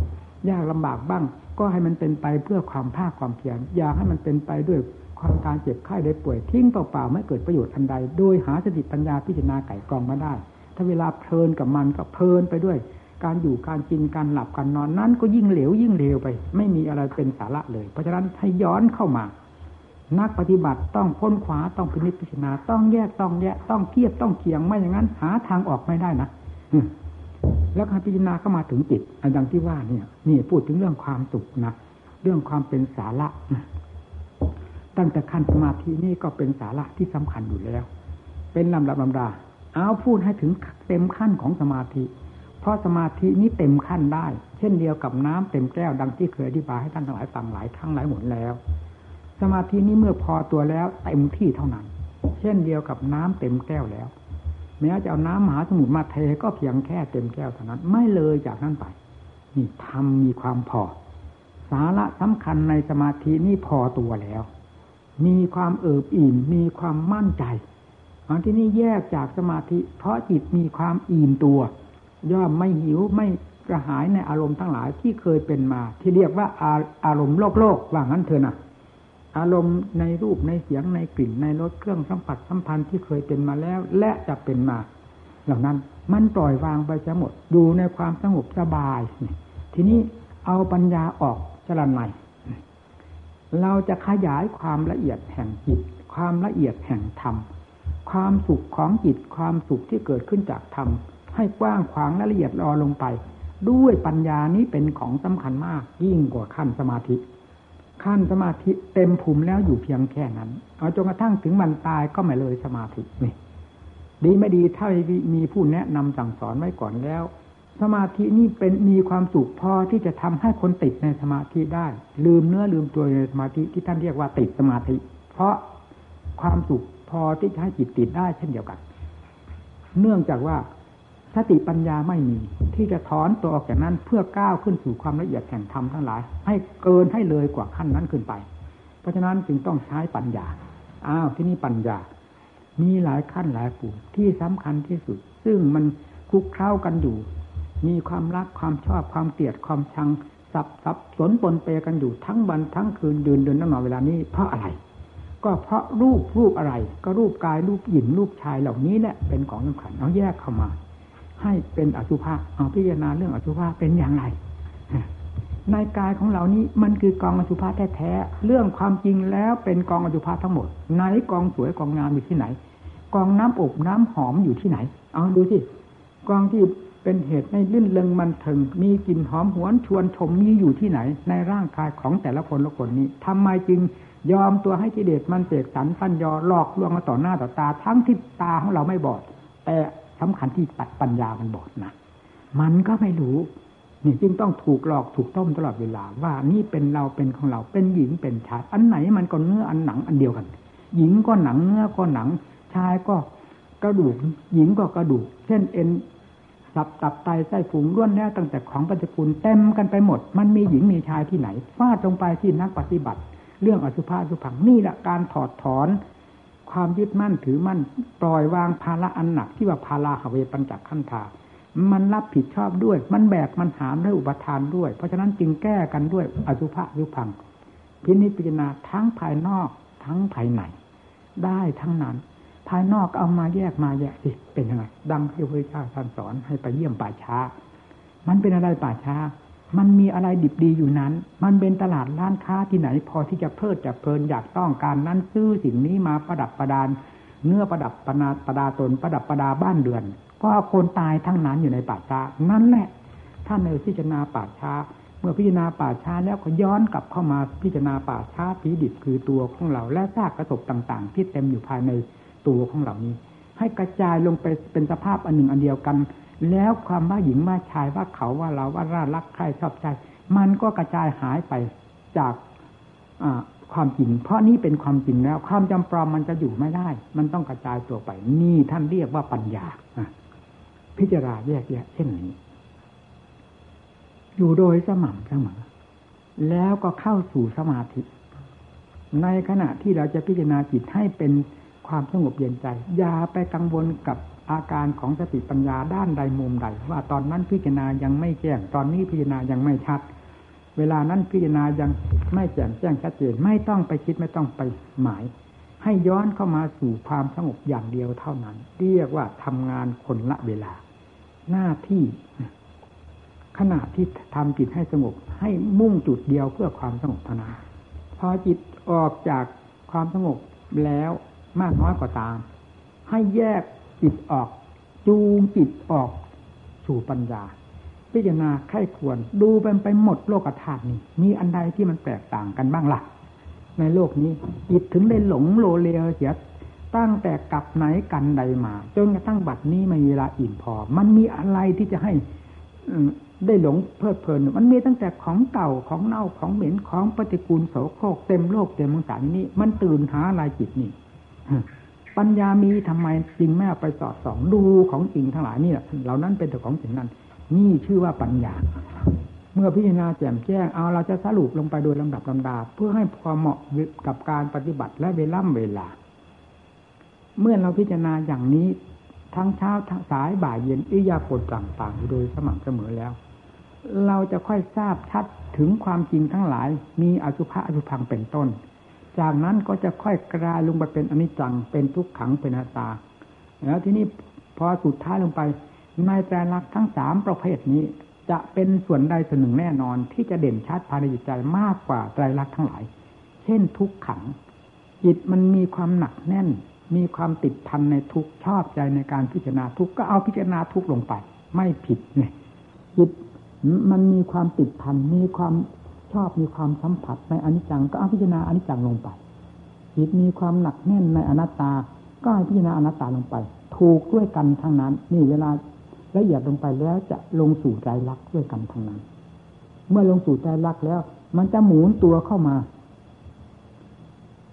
ยากลำบากบ้าง ก็ให้มันเป็นไปเพื่อความภาคความเพียรอย่าให้มันเป็นไปด้วยความการเจ็บไข้ได้ป่วยทิ้งเปล่าๆไม่เกิดประโยชน์อันใด โดยหาสติปัญญาพิจารณาไก่กองมาได้ ถ้าเวลาเพลินกับมันก็เพลินไปด้วย การอยู่การกินการหลับการนอนนั้นก็ยิ่งเหลวยิ่งเลวไป ไม่มีอะไรเป็นสาระเลย เพราะฉะนั้นให้ย้อนเข้ามา นักปฏิบัติต้องพ้นขวาต้องพินิจพิจารณาต้องแยกต้องแยกต้องเทียบต้องเคียงไม่อย่างนั้น หาทางออกไม่ได้นะแล้วการพิจารณาเข้ามาถึงจิตอันดังที่ว่าเนี่ย นี่พูดถึงเรื่องความสุขนะเรื่องความเป็นสาระตั้งแต่ขั้นสมาธินี่ก็เป็นสาระที่สำคัญอยู่แล้ว เป็นลำดับลำดา เอาพูดให้ถึงเต็มขั้นของสมาธิ เพราะสมาธินี้เต็มขั้นได้ เช่นเดียวกับน้ำเต็มแก้วดังที่เคยอธิบายให้ท่านทั้งหลายฟังหลายครั้งหลายหนแล้ว สมาธินี้เมื่อพอตัวแล้วเต็มที่เท่านั้น เช่นเดียวกับน้ำเต็มแก้วแล้วแม้จะเอาน้ำมหาสมุทรมาเทก็เพียงแค่เต็มแก้วเท่านั้น ไม่เลยจากนั้นไปนี่ทำมีความพอ สาระสำคัญในสมาธินี่พอตัวแล้ว มีความเอิบอิ่มมีความมั่นใจ อันที่นี่แยกจากสมาธิ เพราะจิตมีความอิ่มตัว ย่อมไม่หิวไม่กระหายในอารมณ์ทั้งหลายที่เคยเป็นมา ที่เรียกว่าอาอารมณ์โลกโลกว่างั้นเถอะนะอารมณ์ในรูปในเสียงในกลิ่นในรสเครื่องสัมผัสสัมพันธ์ที่เคยเป็นมาแล้ว และจะเป็นมา เหล่านั้นมันปล่อยวางไปจะหมดดูในความสงบสบาย ทีนี้เอาปัญญาออกจรนใหม่เราจะขยายความละเอียดแห่งจิต ความละเอียดแห่งธรรม ความสุขของจิตความสุขที่เกิดขึ้นจากธรรมให้กว้างขวางละเอียดรอลงไป ด้วยปัญญานี้เป็นของสำคัญมากยิ่งกว่าขั้นสมาธิ ขั้นสมาธิเต็มภูมิแล้วอยู่เพียงแค่นั้น เอาจนกระทั่งถึงวันตายก็ไม่เลยสมาธินี่ดีไม่ดีถ้ามีผู้แนะนำสั่งสอนไว้ก่อนแล้ว สมาธินี่เป็นมีความสุขพอที่จะทำให้คนติดในสมาธิได้ ลืมเนื้อลืมตัวในสมาธิที่ท่านเรียกว่าติดสมาธิ เพราะความสุข อที่จะให้จิตติดได้เช่นเดียวกัน เนื่องจากว่าสติปัญญาไม่มี ที่จะถอนตัวออกจากนั้นเพื่อก้าวขึ้นสู่ความละเอียดแห่งธรรมทั้งหลาย ให้เกินให้เลยกว่าขั้นนั้นขึ้นไป เพราะฉะนั้นจึงต้องใช้ปัญญาอ้าวที่นี่ปัญญา มีหลายขั้นหลายปุ่มที่สำคัญที่สุด ซึ่งมันคุกเข้ากันอยู่ มีความรักความชอบความเกลียดความชังสับสับสนปนเปกันอยู่ทั้งวันทั้งคืนเดืนเดือนนั่งนอนเวลานี้เพราะอะไร ก็เพราะรูปรูปอะไร ก็รูปกายรูปหญิงรูปชายเหล่านี้แหละเป็นของสำคัญเอาแยกเข้ามา ให้เป็นอสุภะเอาพิจารณาเรื่องอสุภะเป็นอย่างไรในกายของเรานี้มันคือกองอสุภะแท้ๆเรื่องความจริงแล้วเป็นกองอสุภะทั้งหมดไหนกองสวยกองงามอยู่ที่ไหน กองน้ำอบน้ำหอมอยู่ที่ไหน เอาดูสิกองที่เป็นเหตุในลื่นเลงมันถึง มีกลิ่นหอมหวนชวนชมมีอยู่ที่ไหน ในร่างกายของแต่ละคนละคนนี้ทำไมจึง ยอมตัวให้กิเลสมันเสกสรรฟันยอหลอกลวงมาต่อหน้าต่อตา ทั้งที่ตาของเราไม่บอด แต่สำคัญที่ปัญญามันบอดนะมันก็ไม่รู้นี่จึงต้องถูกหลอกถูกต้มตลอดเวลา ว่านี่เป็นเราเป็นของเราเป็นหญิงเป็นชายอันไหนมันก็เนื้ออันหนังอันเดียวกัน หญิงก็หนังเนื้อก็หนัง ชายก็กระดูก หญิงก็กระดูก เช่นเอ็นสับตับไตไส้ฝูงล้วนแล้วตั้งแต่ของปัจจุบันเต็มกันไปหมด มันมีหญิงมีชายที่ไหนฟาดลงไปที่นักปฏิบัติ เรื่องอสุภะสุพังนี่แหละการถอดถอน ความยึดมั่นถือมั่นปล่อยวางภาระอันหนักที่ว่าภาราหเวปัญจขันธามันรับผิดชอบด้วย มันแบกมันหามด้วยอุปทานด้วย เพราะฉะนั้นจึงแก้กันด้วยอสุภะยุพัง พินิจพิจารณาทั้งภายนอกทั้งภายในได้ทั้งนั้น ภายนอกเอามาแยกมาแยกสิเป็นยังไงดังที่พระเจ้าท่านสอนให้ไปเยี่ยมป่าช้า มันเป็นอะไรป่าช้า มันมีอะไรดิบดีอยู่นั้น มันเป็นตลาดร้านค้าที่ไหน พอที่จะเพลิดจะเพลินอยากต้องการนั้นซื้อสิ่งนี้มาประดับประดาน เนื้อประดับประนาประดาตนประดับประดาบ้านเดือน ก็คนตายทั้งนั้นอยู่ในป่าช้านั่นแหละท่านในพิจารณาป่าช้า เมื่อพิจารณาป่าช้าแล้วก็ย้อนกลับเข้ามาพิจารณาป่าช้าผีดิบคือตัวของเราและซากกระสบต่าง ๆ ที่เต็มอยู่ภายในตัวของเหล่านี้ ให้กระจายลงไปเป็นสภาพอันหนึ่งอันเดียวกัน แล้วความว่าหญิงว่าชายว่าเขาว่าเราว่าร่ารักใครชอบใจ มันก็กระจายหายไปจากความจริง เพราะนี้เป็นความจริงแล้ว ความจำปลอมมันจะอยู่ไม่ได้ มันต้องกระจายตัวไป นี่ท่านเรียกว่าปัญญาพิจารณาแยกแยะเช่นนี้ อยู่โดยสม่ำเสมอแล้วก็เข้าสู่สมาธิ ในขณะที่เราจะพิจารณาจิตให้เป็นความสงบเย็นใจ อย่าไปกังวลกับ อาการของสติปัญญาด้านใดมุมใด ว่าตอนนั้นพิจารณายังไม่แจ้ง ตอนนี้พิจารณายังไม่ชัด เวลานั้นพิจารณายังไม่แจ่มแจ้งชัดเจนไม่ต้องไปคิดไม่ต้องไปหมาย ให้ย้อนเข้ามาสู่ความสงบอย่างเดียวเท่านั้น เรียกว่าทำงานคนละเวลา หน้าที่ขณะที่ทำจิตให้สงบให้มุ่งจุดเดียวเพื่อความสงบเท่านั้นพอจิตออกจากความสงบแล้วมากน้อยก็าตาม ให้แยก จิตออก จูงจิตออกสู่ปัญญา พิจารณาไข้ควรดูเป็นไปหมดโลกธาตุนี้ มีอันใดที่มันแตกต่างกันบ้างละ่ะ ในโลกนี้จิตถึงได้หลงโลเลเสียตั้งแต่กับไหนกันใดมาจนกระทั่งบัดนี้ไม่มีเวลาอิ่มพอ มันมีอะไรที่จะให้ได้หลงเพลิดเพลิน มันมีตั้งแต่ของเก่าของเน่าของเหม็นของปฏิกูลโสโครกเต็มโลกเต็มมังสารนี้ มันตื่นหาอะไรจิตนี่ ปัญญามีทำไมจริงแม่ไปสอดส่องดูของจริงทั้งหลายนี่แหละเหล่านั้นเป็นแต่ของจริงนั้น นี่ชื่อว่าปัญญา เมื่อพิจารณาแจ่มแจ้งเอาเราจะสรุปลงไปโดยลำดับลำดา เพื่อให้พอเหมาะกับการปฏิบัติและเวล่ำเวลา เมื่อเราพิจารณาอย่างนี้ทั้งเช้าทั้งสายบ่ายเย็นอิยาปดต่างๆ โดยสม่ำเสมอแล้ว เราจะค่อยทราบชัดถึงความจริงทั้งหลาย มีอสุภะอสุพังเป็นต้น จากนั้นก็จะค่อยกลายลงไปเป็นอนิจจัง เป็นทุกขังเป็นอาตา แล้วที่นี้พอสุดท้ายลงไปในใจรักทั้งสามประเภทนี้ จะเป็นส่วนใดส่วนหนึ่งแน่นอน ที่จะเด่นชัดภายในจิตใจมากกว่าไตรลักษณ์ทั้งหลาย เช่นทุกขัง จิตมันมีความหนักแน่น มีความติดพันในทุกชอบใจในการพิจารณาทุกก็เอาพิจารณาทุกลงไป ไม่ผิดเนี่ยจิตมันมีความติดพันมีความ ชอบมีความสัมผัสในอนิจจังก็เอาพิจารณาอนิจจังลงไป จิตมีความหนักแน่นในอนัตตา ก็ให้พิจารณาอนัตตาลงไป ถูกด้วยกันทั้งนั้น นี่เวลาละเอียดลงไปแล้วจะลงสู่ใจรักด้วยกันทั้งนั้น เมื่อลงสู่ใจรักแล้ว มันจะหมุนตัวเข้ามา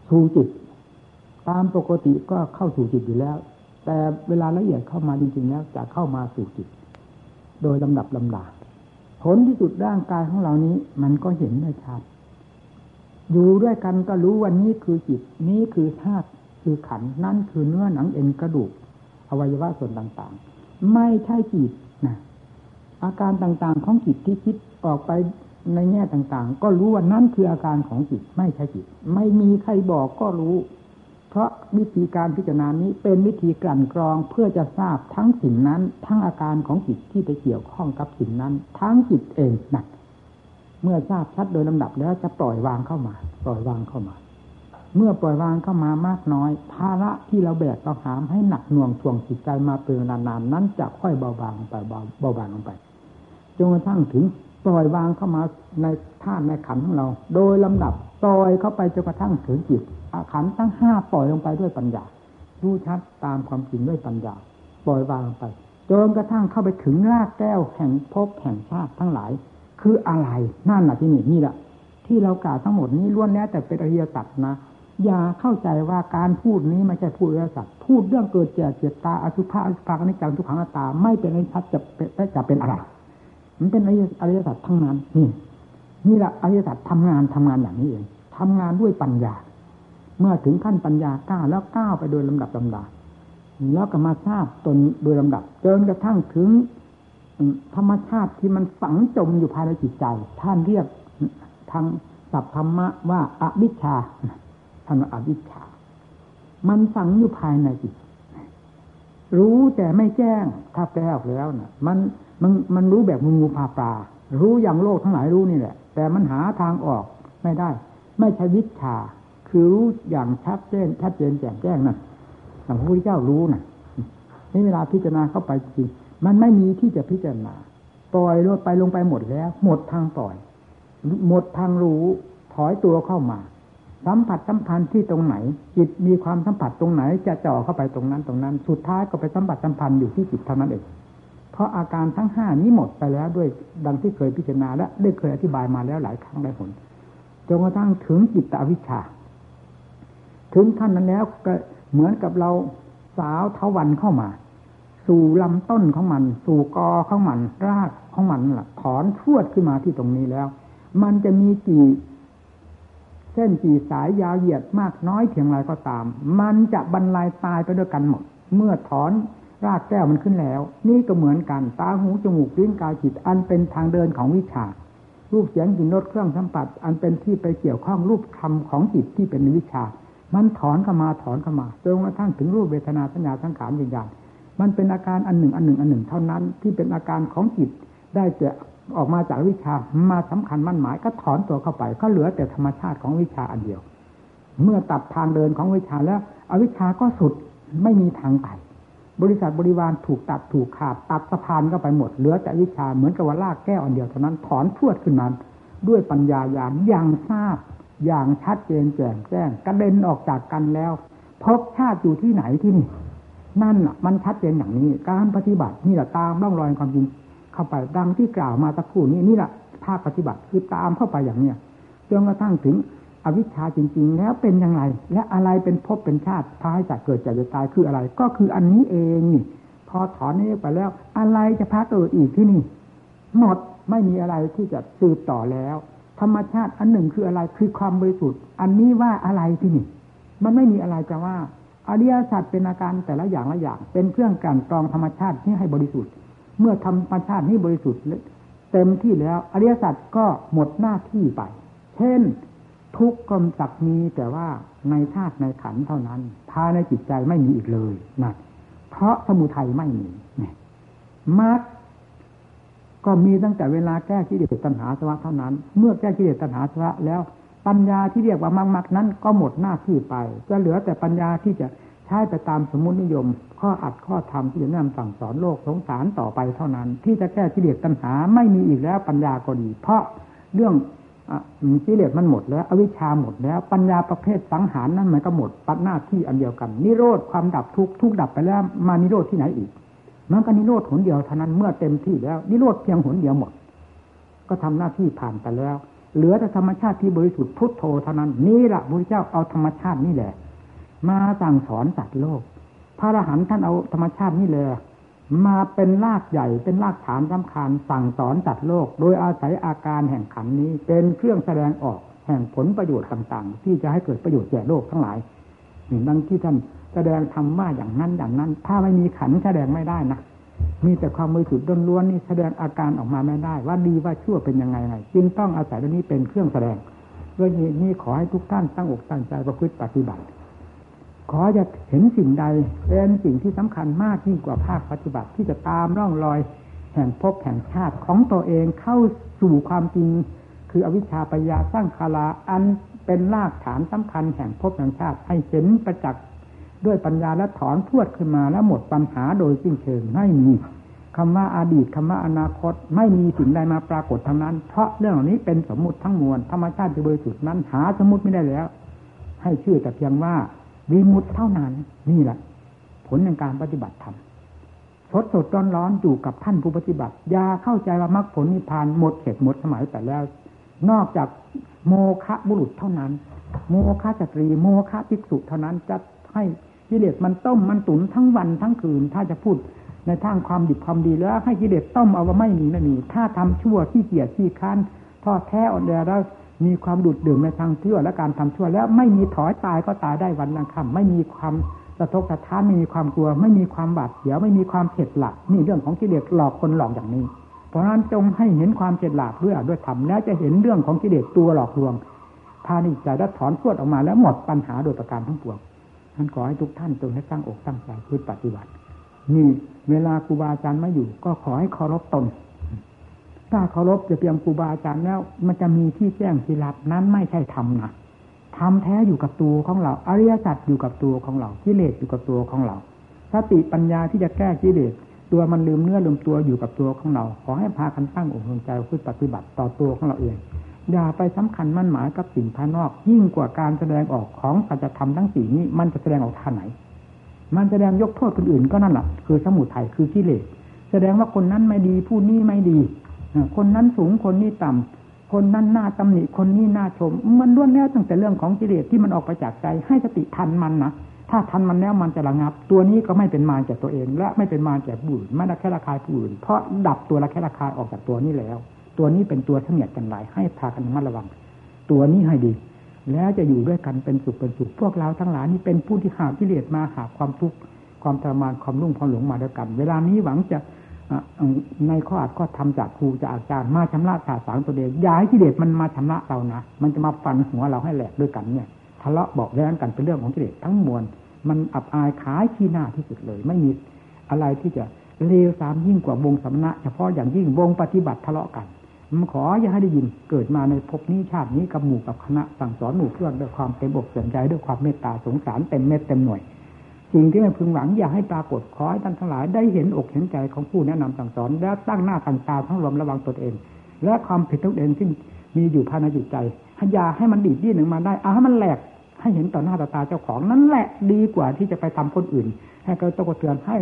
สู่จิต ตามปกติก็เข้าสู่จิตอยู่แล้ว แต่เวลาละเอียดเข้ามาจริงๆแล้วจะเข้ามาสู่จิต โดยลำดับลำดา ผลที่สุดร่างกายของเรานี้ มันก็เห็นได้ชัดอยู่ด้วยกันก็รู้ว่านี้คือจิต นี้คือธาตุคือขันนั่นคือเนื้อหนังเอ็นกระดูก อวัยวะส่วนต่างๆ ไม่ใช่จิตนะอาการต่างๆของจิตที่คิดออกไปในแง่ต่างๆ ก็รู้ว่านั่นคืออาการของจิต ไม่ใช่จิต ไม่มีใครบอกก็รู้ เพราะวิธีการพิจารณานี้เป็นวิธีกลั่นกรองเพื่อจะทราบทั้งสิ่งนั้น ทั้งอาการของจิตที่ไปเกี่ยวข้องกับสิ่งนั้น ทั้งจิตเองนะเมื่อทราบชัดโดยลำดับแล้วจะปล่อยวางเข้ามา ปล่อยวางเข้ามา เมื่อปล่อยวางเข้ามามากน้อย ภาระที่เราแบกเราหามให้หนักหน่วงท่วงจิตใจมาเป็นนานๆนั้นจะค่อยเบาบางไปเบาเบาบางลงไปจนกระทั่งถึงปล่อยวางเข้ามาในท่าในขันของเรา โดยลำดับปล่อยเข้าไปจนกระทั่งถึงจิต อาขันทั้งห้าปล่อยลงไปด้วยปัญญารู้ชัดตามความจริงด้วยปัญญา ปล่อยวางไปจนกระทั่งเข้าไปถึงรากแก้วแห่งภพแห่งชาติทั้งหลาย คืออะไรนั่นแหละที่นี่นี่แหละที่เรากล่าวทั้งหมดนี้ล้วนแล้วแต่เป็นอริยสัจนะอย่าเข้าใจว่าการพูดนี้ไม่ใช่พูดอริยสัจพูดเรื่องเกิดเจ็บเจ็บตาอสุภะอสุภะนิจังทุกขังตา ไม่เป็นอริยสัจจะจะเป็นอะไร มันเป็นอริยสัจทั้งนั้น นี่ นี่แหละอริยสัจทำงานทำงานอย่างนี้เองทำงานด้วยปัญญา เมื่อถึงขั้นปัญญาก้าวแล้วก้าวไปโดยลำดับลำดาแล้วก็มาทราบตนโดยลำดับจนกระทั่งถึงธรรมชาติที่มันฝังจมอยู่ภายในจิตใจ ท่านเรียกทางศัพท์ธรรมะว่าอวิชชาท่านว่าอวิชชา มันฝังอยู่ภายในจิต รู้แต่ไม่แจ้งถ้าแปลออกแล้วนะ่ะ มันมันมันรู้แบบงูพาปลารู้อย่างโลกทั้งหลายรู้นี่แหละ แต่มันหาทางออกไม่ได้ ไม่ใช่วิชา คือรู้อย่างชัดเจนชัดเจนแจ่มแจ้งนั่พระพุทธเจ้ารู้นะนี่เวลาพิจารณาเข้าไปจริงมันไม่มีที่จะพิจารณาปล่อยลงไปลงไปหมดแล้ว หมดทางปล่อย หมดทางรู้ถอยตัวเข้ามา สัมผัสสัมพันธ์ที่ตรงไหน จิตมีความสัมผัสตรงไหน จะจ่อเข้าไปตรงนั้นตรงนั้น สุดท้ายก็ไปสัมผัสสัมพันธ์อยู่ที่จิตเท่านั้นเองเพราะอาการทั้งห้านี้หมดไปแล้วด้วยดังที่เคยพิจารณาและได้เคยอธิบายมาแล้วหลายครั้งหลายหนจนกระทั่งถึงจิตตวิชชา ถึงขั้นนั้นแล้วก็เหมือนกับเราสาวเทวันเข้ามา สู่ลำต้นของมัน สู่กอของมัน รากของมันล่ะ ถอนทวดขึ้นมาที่ตรงนี้แล้ว มันจะมีกี่เส้นกี่สายยาวเหยียดมากน้อยเพียงไรก็ตาม มันจะบรรลัยตายไปด้วยกันหมด เมื่อถอนรากแก้วมันขึ้นแล้ว นี่ก็เหมือนกันตาหูจมูกลิ้นกายจิตอันเป็นทางเดินของวิชา รูปเสียงกลิ่นรสเครื่องสัมผัสอันเป็นที่ไปเกี่ยวข้องรูปคำของจิตที่เป็นวิชา มันถอนเข้ามาถอนเข้ามาจนกระทั่งถึงรูปเวทนาสัญญาสังขารวิญญาณมันเป็นอาการอันหนึ่งอันหนึ่งอันหนึ่งเท่านั้นที่เป็นอาการของจิตได้จะออกมาจากวิชามาสำคัญมั่นหมายก็ถอนตัวเข้าไป ก็เหลือแต่ธรรมชาติของวิชาอันเดียว เมื่อตัดทางเดินของวิชาแล้ว อวิชาก็สุดไม่มีทางไปบริษัทบริวารถูกตัดถูกขาดตัดสะพานเข้าไปหมดเหลือแต่วิชาเหมือนกับว่าลากแก้วอันเดียวเท่านั้นถอนพวดขึ้นมาด้วยปัญญาญาณอย่างทราบ อย่างชัดเจนแจ่มแจ้งกระเด็นออกจากกันแล้วพบชาติอยู่ที่ไหนที่นี่ นั่นอะ มันชัดเจนอย่างนี้ การปฏิบัตินี่แหละตามร่องรอยความจริงเข้าไปดังที่กล่าวมาสักครู่นี้นี่แหละภาคปฏิบัติคือตามเข้าไปอย่างเนี้ยจนกระทั่งถึงอวิชชาจริง ๆ แล้วเป็นอย่างไร และอะไรเป็นภพเป็นชาติพายจากเกิดจากจะตายคืออะไร ก็คืออันนี้เองนี่พอถอนนี้ไปแล้ว อะไรจะพาเกิดอีกที่นี่ หมดไม่มีอะไรที่จะสืบต่อแล้ว ธรรมชาติอันหนึ่งคืออะไรคือความบริสุทธิ์ อันนี้ว่าอะไรที่นี่ มันไม่มีอะไรจะว่าอริยสัจเป็นอาการแต่ละอย่างละอย่าง เป็นเครื่องการกรองธรรมชาติที่ให้บริสุทธิ์ เมื่อธรรมชาตินี้บริสุทธิ์เต็มที่แล้ว อริยสัจก็หมดหน้าที่ไป เช่น ทุกข์ก็สักมีแต่ว่าในธาตุในขันเท่านั้นภายในจิตใจไม่มีอีกเลยนะเพราะสมุทัยไม่มีนี่มรรค ก็มีตั้งแต่เวลาแก้กิเลสตัณหาสวะเท่านั้น เมื่อแก้กิเลสตัณหาสวะแล้ว ปัญญาที่เรียกว่ามรรคนั้นก็หมดหน้าที่ไปจะเหลือแต่ปัญญาที่จะใช้ไปตามสมมตินิยม ข้ออัดข้อธรรมที่จะแนะนำสั่งสอนโลกสงสารต่อไปเท่านั้น ที่จะแก้กิเลสตัณหาไม่มีอีกแล้วปัญญาก็ดี เพราะเรื่องกิเลสมันหมดแล้วอวิชชาหมดแล้ว ปัญญาประเภทสังหารนั้นมันก็หมดปัดหน้าที่อันเดียวกัน นิโรธความดับทุกทุกดับไปแล้วมานิโรธที่ไหนอีก มันก็นิโรธหนเดียวเท่านั้นเมื่อเต็มที่แล้ว นิโรธเพียงหนเดียวหมด ก็ทำหน้าที่ผ่านไปแล้ว เหลือแต่ธรรมชาติที่บริสุทธิ์พุทโธเท่านั้นนี่แหละพระเจ้าเอาธรรมชาตินี่แหละ มาสั่งสอนสัตว์โลก พระอรหันต์ท่านเอาธรรมชาตินี่เลยมาเป็นรากใหญ่เป็นรากฐานสำคัญสั่งสอนจัดโลก โดยอาศัยอาการแห่งขันนี้เป็นเครื่องแสดงออกแห่งผลประโยชน์ต่าง ๆ ที่จะให้เกิดประโยชน์แก่โลกทั้งหลาย ดังที่ท่านแสดงธรรมะอย่างนั้นอย่างนั้น ถ้าไม่มีขันแสดงไม่ได้นะมีแต่ความมือสุดล้วนนี่แสดงอาการออกมาไม่ได้ ว่าดีว่าชั่วเป็นยังไงไงจึงต้องอาศัยเรื่องนี้เป็นเครื่องแสดงด้วยนี้ขอให้ทุกท่านตั้งอกตั้งใจประพฤติปฏิบัติ ขอจะเห็นสิ่งใดเป็นสิ่งที่สำคัญมากยิ่งกว่าภาคปฏิบัติที่จะตามร่องรอย แห่งภพแห่งชาติของตัวเองเข้าสู่ความจริง คืออวิชชาปัญญาสร้างคาราอัน เป็นรากฐานสำคัญแห่งภพแห่งชาติให้เห็นประจักษ์ด้วยปัญญาและถอนพวดขึ้นมาแล้วหมดปัญหาโดยสิ้นเชิงไม่มีคำว่าอาดีตคำว่าอนาคตไม่มีสิ่งใดมาปรากฏทั้งนั้น เพราะเรื่องเหล่านี้เป็นสมมติทั้งมวลธรรมชาติที่บริสุทธิ์นั้นหาสมมติไม่ได้แล้ว ให้ชื่อแต่เพียงว่าวิมุตเท่านั้นนี่แหละ ผลในการปฏิบัติธรรมสดสดร้อนร้อนอยู่กับท่านผู้ปฏิบัติยาเข้าใจว่ามรรคผลนิพพานหมดเหตุหมดสมัยแต่แล้ว นอกจาก โมคะบุรุษเท่านั้น โมคะสตรี โมคะภิกษุเท่านั้นจะให้กิเลสมันต้มมันตุนทั้งวันทั้งคืน ถ้าจะพูดในทางความดีความดีแล้วให้กิเลสต้มเอาว่าไม่มีไม่มีถ้าทำชั่วที่เกียจที่ค้านทอดแท้อ่อนแอแล้วมีความดุดดื่มในทางชั่วและการทำชั่ว แล้วไม่มีถอยตายก็ตายได้วันนังคำไม่มีความสะทกสะท้านไม่มีความกลัว ไม่มีความบาดเสียวไม่มีความเผ็ดหลักนี่เรื่องของกิเลสหลอกคนหลอกอย่างนี้ เพราะนั้นจงให้เห็นความเผ็ดหลักด้วยด้วยธรรมแล้วจะเห็นเรื่องของกิเลสตัวหลอกลวงพานิจใจและถอนพวดออกมาแล้วหมดปัญหาโดยประการทั้งปวงท่านขอให้ทุกท่านจงให้ตั้งอกตั้งใจพึ่ปฏิบัติ นี่เวลาครูบาอาจารย์ไม่อยู่ ก็ขอให้เคารพตน ถ้าเคารพจะเพียงครูบาอาจารย์แล้ว มันจะมีที่แจ้งที่รับนั้นไม่ใช่ธรรมนะธรรมแท้อยู่กับตัวของเรา อริยสัจอยู่กับตัวของเรากิเลสอยู่กับตัวของเราสติปัญญาที่จะแก้กิเลส ตัวมันลืมเนื้อลืมตัวอยู่กับตัวของเรา ขอให้พากันตั้งอกตั้งใจพึ่ปฏิบัติต่อตัวของเราเอง อย่าไปสำคัญมั่นหมายกับสิ่งภายนอก ยิ่งกว่าการแสดงออกของสัจธรรมทั้งสี่นี้ มันจะแสดงออกท่าไหน มันแสดงยกโทษคนอื่นก็นั่นแหละคือสมุทัยคือกิเลสแสดงว่าคนนั้นไม่ดีผู้นี้ไม่ดีคนนั้นสูงคนนี้ต่ำคนนั้นหน้าตำหนิคนนี้หน้าชม มันล้วนแล้วตั้งแต่เรื่องของกิเลสที่มันออกไปจากใจให้สติทันมันนะ ถ้าทันมันแล้วมันจะระงับ ตัวนี้ก็ไม่เป็นมารแก่ตัวเอง และไม่เป็นมารแก่ผู้อื่นไม่ละแค่ราคายผู้อื่นเพราะดับตัวละแค่ราคายออกจากตัวนี้แล้ว ตัวนี้เป็นตัวเสนียดกันหลายให้พากันระมัดระวัง ตัวนี้ให้ดี แล้วจะอยู่ด้วยกันเป็นสุขเป็นสุขพวกเราทั้งหลายนี่เป็นผู้ที่หากิเลสมาหาความทุกข์ความทรมานความรุ่งความหลงมาด้วยกัน เวลานี้หวังจะในข้ออัดข้อทำจากครูจากอาจารย์มาชำระสาสางตัวเองอย่าให้กิเลสมันมาชำระเรานะมันจะมาฟันหัวเราให้แหลกด้วยกันเนี่ยทะเลาะบอกแย้งกันเป็นเรื่องของกิเลสทั้งมวล มันอับอายขายขี้หน้าที่สุดเลย ไม่มีอะไรที่จะเลวสามยิ่งกว่าวงสำนักเฉพาะอย่างยิ่งวงปฏิบัติทะเลาะกันมันขออย่าให้ได้ยินเกิดมาในภพนี้ชาตินี้กับหมู่กับคณะสั่งสอนหมู่เพื่อนด้วยความเต็มอกเต็มใจด้วยความเมตตาสงสารเต็มเม็ดเต็มหน่วยสิ่งที่ไม่พึงหวังอย่าให้ปรากฏขอให้ท่านทั้งหลายได้เห็นอกเห็นใจของผู้แนะนำสั่งสอน แล้ตั้งหน้าตั้งตาทั้งรวมระวังตนเอง และความผิดทุกเองที่มีอยู่ภายในจิตใจอย่าให้มันดีดดิ้นหนึ่งมาได้เอาให้มันแหลก ให้เห็นต่อหน้าต่อตาเจ้าของนั่นแหละดีกว่าที่จะไปทำคนอื่น ให้เขาตะกเตือนให้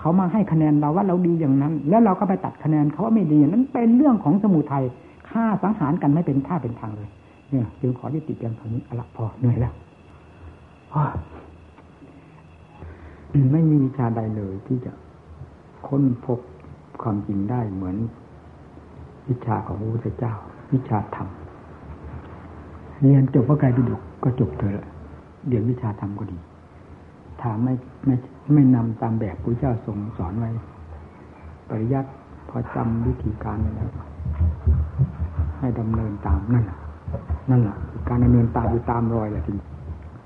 เขามาให้คะแนนเราว่าเราดีอย่างนั้น แล้วเราก็ไปตัดคะแนนเขาว่าไม่ดีนั้นเป็นเรื่องของสมุทัยฆ่าสังหารกันไม่เป็นท่าเป็นทางเลยเนี่ยจึงขอยุติเพียงเท่านี้อละพอเหนื่อยแล้วไม่มีวิชาใดเลยที่จะค้นพบความจริงได้เหมือน วิชาของพระพุทธเจ้า วิชาธรรม เรียนจบพระไตรปิฎกก็จบเถอะเดี๋ยววิชาธรรมก็ดีถามไม่ไม่ไม่นำตามแบบพระเจ้าทรงสอนไว้ ปริยัติพอจำวิธีการแล้ว ให้ดำเนินตามนั่นนั่นแหละการดำเนินตามอยู่ตามรอยแหละถึง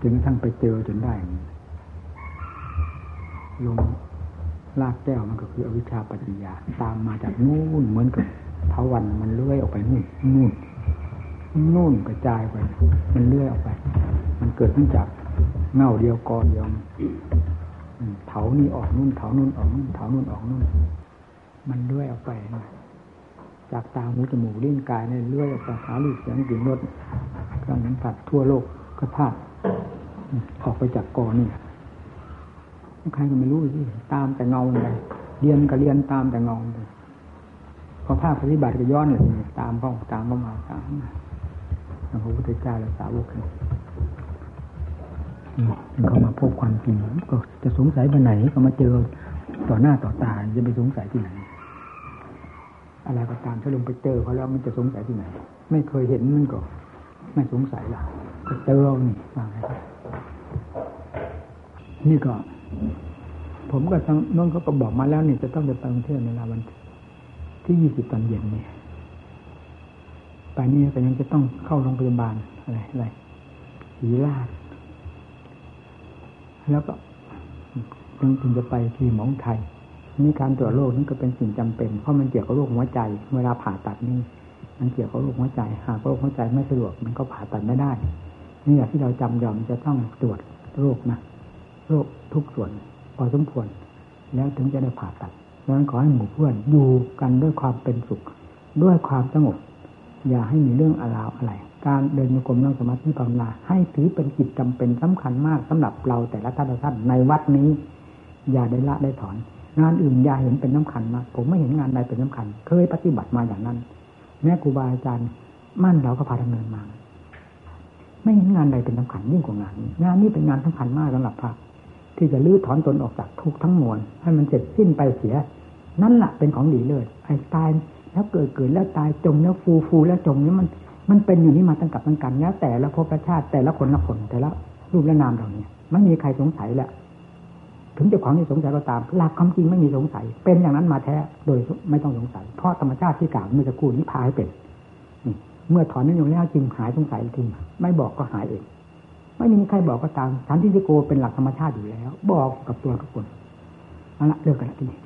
ถึงทั้งไปเจอจนได้ลงลากแก้วมันก็คืออวิชชาปัญญาตามมาจากนู่นเหมือนกับเทวันมันเลื่อยออกไปนู่นนู่น นู่นกระจายไป มันเลื่อยออกไป มันเกิดขึ้นจากเงาเดียวกอนเดียวเถานี่ออกนู่นเถานู่นออกนู่นเถานู่นออกนู่น มันเลื่อยออกไปจากตาหูจมูกลิ้นกายเนี่ยเลื่อยออกไปหาลูกเสียงกลิ่นรสเครื่องนั้นผัดทั่วโลกก็ธาตุออกไปจากกอนี่ใครก็ไม่รู้สิตามแต่เงาไปเรียนก็เรียนตามแต่เงาไปพอภาคปฏิบัติก็ย้อนเลยตามเข้าตามเข้ามาตาม พระพุทธเจ้าและสาวกนี่เขามาพบความจริงก็จะสงสัยไปไหนก็มาเจอต่อหน้าต่อตาจะไปสงสัยที่ไหน อะไรก็ตามถ้าลงไปเจอเขาแล้วมันจะสงสัยที่ไหน ไม่เคยเห็นมันก็ ไม่สงสัยละก็เจอนี่ว่าไงนี่ก็ ผมก็ทางน้องเขาก็บอกมาแล้วนี่จะต้องไปกรุงเทพในวันที่ยี่สิบตอนเย็นเนี่ย ไปนี่ก็ยังจะต้องเข้าโรงพยาบาลอะไรอะไรศีราชแล้วก็ยังถึงจะไปที่หมองไทยนี่การตรวจโรคนี่ก็เป็นสิ่งจำเป็น เพราะมันเกี่ยวกับโรคหัวใจ เวลาผ่าตัดนี่มันเกี่ยวกับโรคหัวใจ หากโรคหัวใจไม่สะดวกมันก็ผ่าตัดไม่ได้ นี่แหละที่เราจำยอมจะต้องตรวจโรคนะโรคทุกส่วนพอสมควร แล้วถึงจะได้ผ่าตัดดังนั้นขอให้หมู่เพื่อนอยู่กันด้วยความเป็นสุข ด้วยความสงบ อย่าให้มีเรื่องอาราวอะไร การเดินโยกมนั่งสมาธิภาวนาให้ถือเป็นกิจจำเป็นสำคัญมากสำหรับเราแต่ละท่านท่านในวัดนี้ อย่าได้ละได้ถอน งานอื่นอย่าเห็นเป็นสาคัญมากผมไม่เห็นงานใดเป็นสำคัญ เคยปฏิบัติมาอย่างนั้น แม้ครูบาอาจารย์มั่นเราก็พาดำเนินมา ไม่เห็นงานใดเป็นสำคัญยิ่งกว่างานนี้งานนี้เป็นงานสำคัญมากสำหรับพระที่จะลื้อถอนตนออกจากทุกทั้งมวลให้มันเสร็จสิ้นไปเสีย นั่นแหละเป็นของดีเลยไอ้ตาย แล้วเกิดเกิดแล้วตายจมแล้วฟูฟูแล้วจมนี่มัน มันเป็นอยู่นี่มาตั้งกับตั้งกันแล้วแต่ละภพชาติแต่ละคนละคนแต่ละรูปและนามเหล่านี้ไม่มีใครสงสัยแหละถึงเจ้าของจะสงสัยก็ตาม หลักความจริงไม่มีสงสัย เป็นอย่างนั้นมาแท้โดยไม่ต้องสงสัย เพราะธรรมชาติที่กล่าวเมื่อจะกูนี้พาให้เป็นนี่เมื่อถอนนั้นอยู่แล้วจริงหายสงสัยจริงไม่บอกก็หายเอง ไม่มีใครบอกก็ตามสันติโกเป็นหลักธรรมชาติอยู่แล้ว บอกกับตัวทุกคนเอาละเลิกกันละทีนี้